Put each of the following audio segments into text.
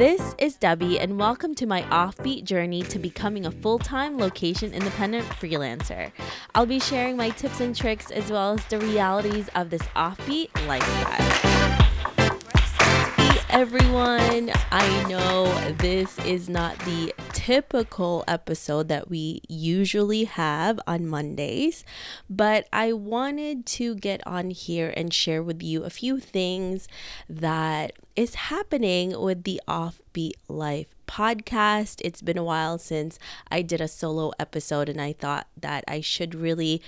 This is Debbie, and welcome to my offbeat journey to becoming a full time location independent freelancer. I'll be sharing my tips and tricks as well as the realities of this offbeat lifestyle everyone. I know this is not the typical episode that we usually have on Mondays, but I wanted to get on here and share with you a few things that is happening with the Offbeat Life podcast. It's been a while since I did a solo episode, and I thought that I should really,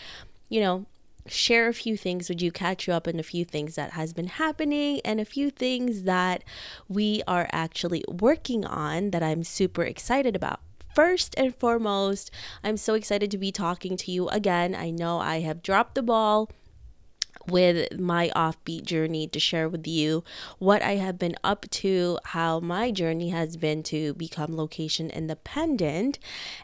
you know, share a few things with you, catch you up on a few things that has been happening and a few things that we are actually working on that I'm super excited about. First and foremost, I'm so excited to be talking to you again. I know I have dropped the ball with my offbeat journey to share with you what I have been up to, how my journey has been to become location independent.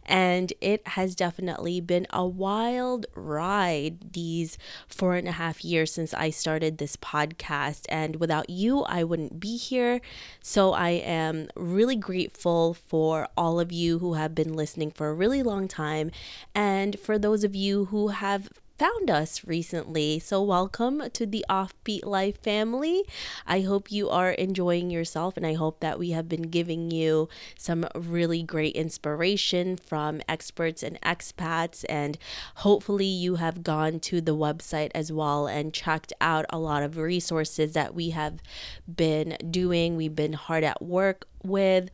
And it has definitely been a wild ride these four and a half years since I started this podcast. And without you, I wouldn't be here. So I am really grateful for all of you who have been listening for a really long time. And for those of you who have found us recently. So, welcome to the Offbeat Life family. I hope you are enjoying yourself, and I hope that we have been giving you some really great inspiration from experts and expats. And hopefully, you have gone to the website as well and checked out a lot of resources that we have been doing. We've been hard at work with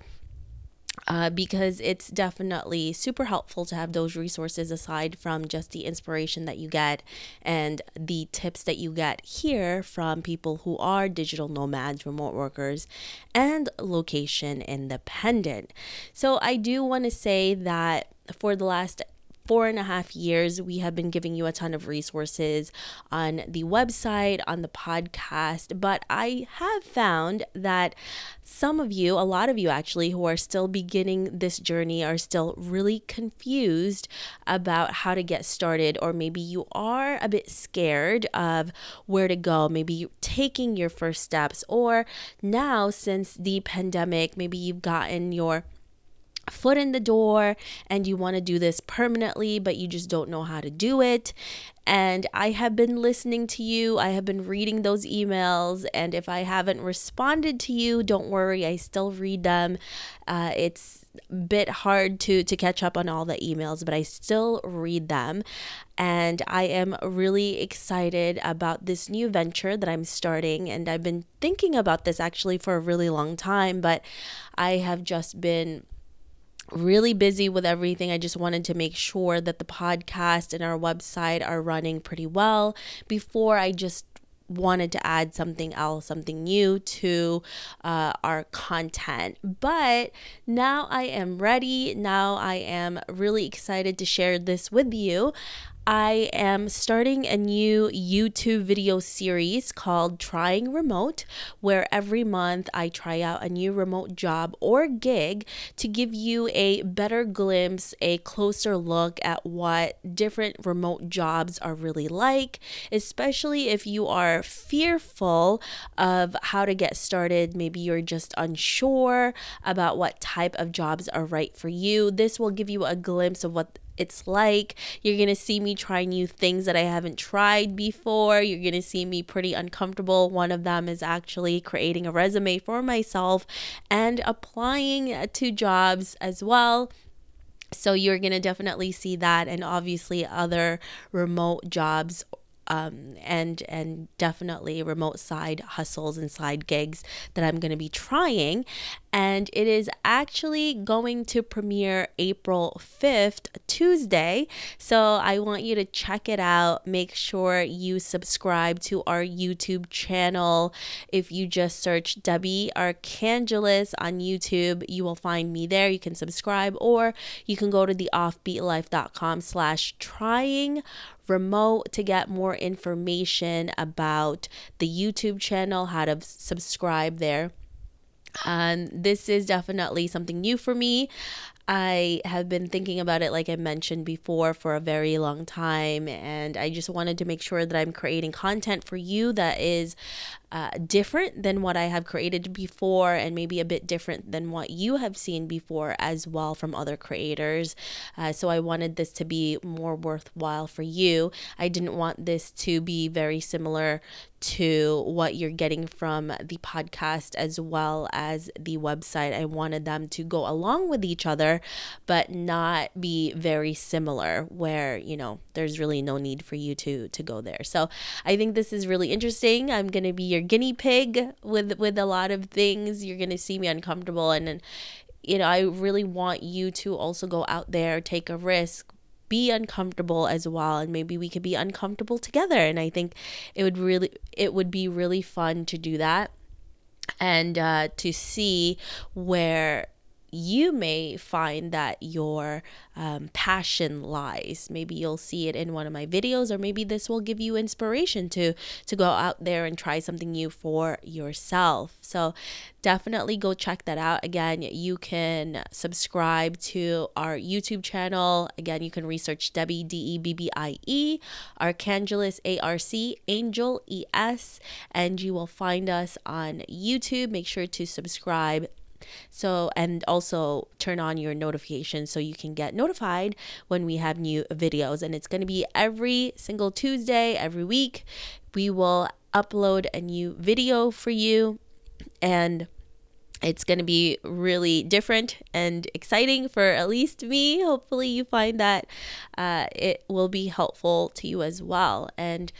uh, because it's definitely super helpful to have those resources aside from just the inspiration that you get and the tips that you get here from people who are digital nomads, remote workers, and location independent. So, I do want to say that for the last four and a half years, we have been giving you a ton of resources on the website, on the podcast. But I have found that some of you, a lot of you actually, who are still beginning this journey, are still really confused about how to get started, or maybe you are a bit scared of where to go, maybe taking your first steps, or now since the pandemic, maybe you've gotten your foot in the door and you want to do this permanently, but you just don't know how to do it. And I have been listening to you. I have been reading those emails. And if I haven't responded to you, don't worry, I still read them. Uh, it's a bit hard to, to catch up on all the emails, but I still read them. And I am really excited about this new venture that I'm starting. And I've been thinking about this actually for a really long time, but I have just been really busy with everything. I just wanted to make sure that the podcast and our website are running pretty well before I just wanted to add something else, something new to uh, our content. But now I am ready. Now I am really excited to share this with you. I am starting a new YouTube video series called Trying Remote, where every month I try out a new remote job or gig to give you a better glimpse, a closer look at what different remote jobs are really like, especially if you are fearful of how to get started. Maybe you're just unsure about what type of jobs are right for you. This will give you a glimpse of what it's like. You're going to see me try new things that I haven't tried before. You're going to see me pretty uncomfortable. One of them is actually creating a resume for myself and applying to jobs as well. So you're going to definitely see that and obviously other remote jobs um, and and definitely remote side hustles and side gigs that I'm going to be trying. And it is actually going to premiere April 5th, Tuesday. So I want you to check it out. Make sure you subscribe to our YouTube channel. If you just search Debbie Arcangeles on YouTube, you will find me there. You can subscribe or you can go to the offbeatlife.com slash trying remote to get more information about the YouTube channel, how to subscribe there. And this is definitely something new for me. I have been thinking about it, like I mentioned before, for a very long time. And I just wanted to make sure that I'm creating content for you that is uh, different than what I have created before, and maybe a bit different than what you have seen before as well from other creators. Uh, so I wanted this to be more worthwhile for you. I didn't want this to be very similar to what you're getting from the podcast as well as the website. I wanted them to go along with each other, but not be very similar where, you know, there's really no need for you to to go there. So I think this is really interesting. I'm gonna be your guinea pig with with a lot of things. You're gonna see me uncomfortable. And, and you know, I really want you to also go out there, take a risk, be uncomfortable as well. And maybe we could be uncomfortable together. And i think it would really it would be really fun to do that. And uh, to see where you may find that your um, passion lies. Maybe you'll see it in one of my videos, or maybe this will give you inspiration to to go out there and try something new for yourself. So definitely go check that out. Again, you can subscribe to our YouTube channel. Again, you can research Debbie D E B B I E, Arcangeles A R C Angel E S, and you will find us on YouTube. Make sure to subscribe so, and also turn on your notifications so you can get notified when we have new videos. And it's going to be every single Tuesday, every week. We will upload a new video for you. And it's going to be really different and exciting for at least me. Hopefully, you find that uh, it will be helpful to you as well. And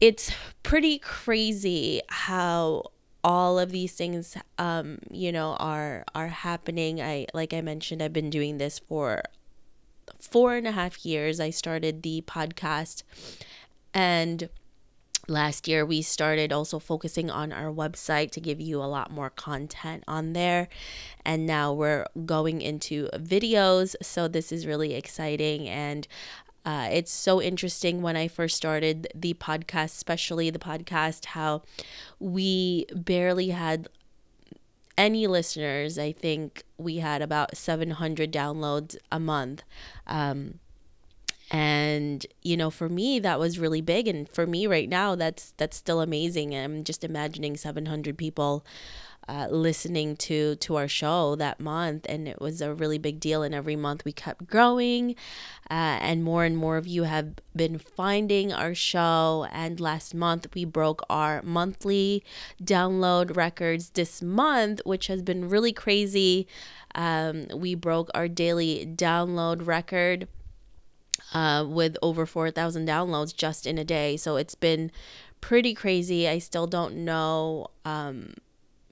it's pretty crazy how all of these things um you know are are happening. I like i mentioned i've been doing this for four and a half years. I started the podcast and last year we started also focusing on our website to give you a lot more content on there. And now we're going into videos so this is really exciting. And uh, it's so interesting when I first started the podcast, especially the podcast, how we barely had any listeners. I think we had about 700 downloads a month. Um, and you know for me that was really big and for me right now that's that's still amazing i'm just imagining 700 people uh, listening to to our show that month and it was a really big deal and every month we kept growing uh, and more and more of you have been finding our show and last month we broke our monthly download records this month which has been really crazy um, we broke our daily download record uh, with over 4,000 downloads just in a day. So it's been pretty crazy. I still don't know um,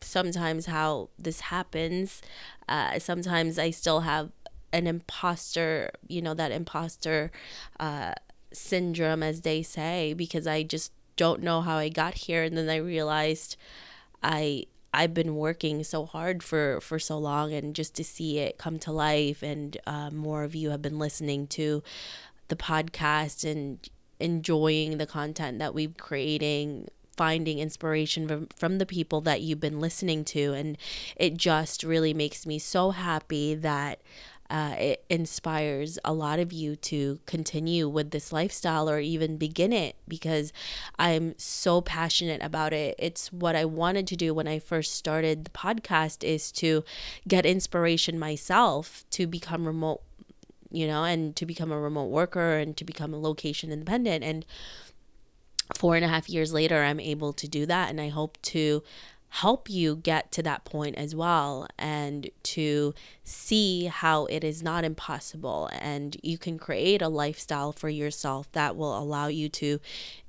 sometimes how this happens. Uh, sometimes I still have an imposter, you know, that imposter uh, syndrome, as they say, because I just don't know how I got here. And then I realized I I've been working so hard for for so long, and just to see it come to life, and uh, more of you have been listening to the podcast and enjoying the content that we're creating finding inspiration from, from the people that you've been listening to. And it just really makes me so happy that uh, it inspires a lot of you to continue with this lifestyle or even begin it because I'm so passionate about it. It's what I wanted to do when I first started the podcast is to get inspiration myself to become remote you know and to become a remote worker and to become a location independent and four and a half years later, I'm able to do that. And I hope to help you get to that point as well and to see how it is not impossible. And you can create a lifestyle for yourself that will allow you to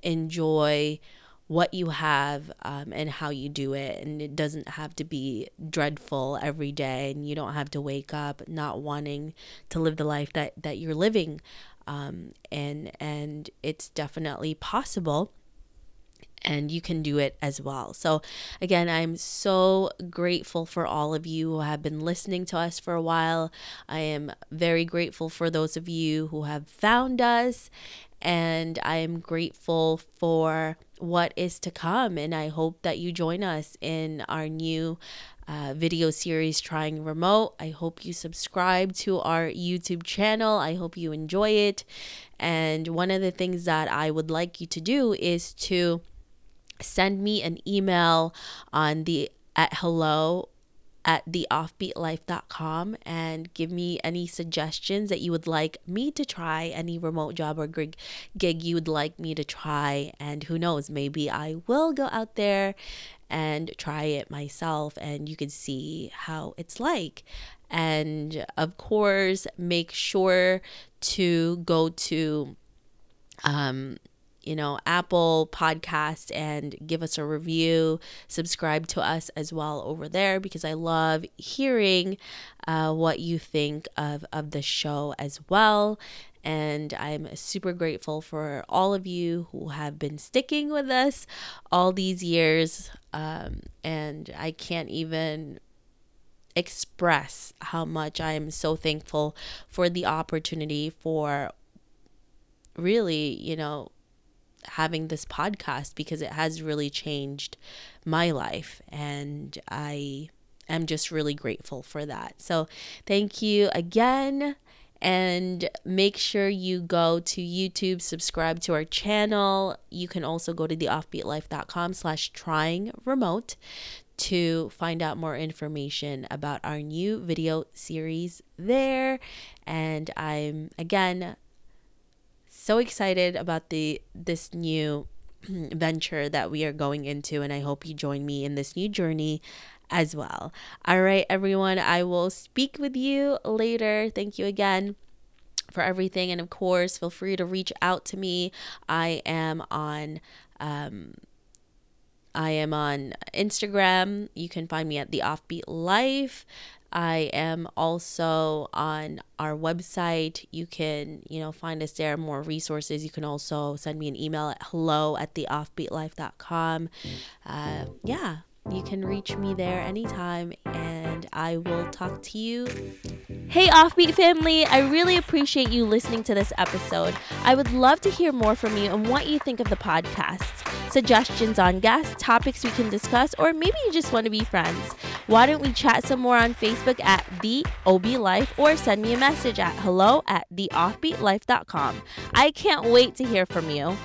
enjoy what you have um, and how you do it. And it doesn't have to be dreadful every day. And you don't have to wake up not wanting to live the life that that you're living um, and and it's definitely possible and you can do it as well. So, again, I'm so grateful for all of you who have been listening to us for a while. I am very grateful for those of you who have found us, and I am grateful for what is to come. And I hope that you join us in our new uh, video series trying remote. I hope you subscribe to our YouTube channel. I hope you enjoy it. And one of the things that I would like you to do is to send me an email on the at hello at theoffbeatlife.com and give me any suggestions that you would like me to try, any remote job or gig, gig you would like me to try. And who knows, maybe I will go out there and try it myself and you can see how it's like. And of course, make sure to go to um, you know, Apple Podcast and give us a review. Subscribe to us as well over there because I love hearing uh, what you think of, of the show as well. And I'm super grateful for all of you who have been sticking with us all these years. Um, and I can't even express how much I am so thankful for the opportunity for really, you know, having this podcast because it has really changed my life and I am just really grateful for that. So, thank you again and make sure you go to YouTube, subscribe to our channel. You can also go to theoffbeatlife.com slash trying remote to find out more information about our new video series there. And I'm again so excited about the this new venture that we are going into and I hope you join me in this new journey as well. All right, everyone, I will speak with you later. Thank you again for everything and of course, feel free to reach out to me. I am on um I am on Instagram. You can find me at the Offbeat Life. I am also on our website. You can, you know, find us there, more resources. You can also send me an email at hello at theoffbeatlife.com. Uh, yeah, you can reach me there anytime and I will talk to you. Hey, Offbeat family, I really appreciate you listening to this episode. I would love to hear more from you and what you think of the podcast. Suggestions on guests, topics we can discuss, or maybe you just want to be friends. Why don't we chat some more on Facebook at The OB Life or send me a message at hello at theoffbeatlife.com. I can't wait to hear from you.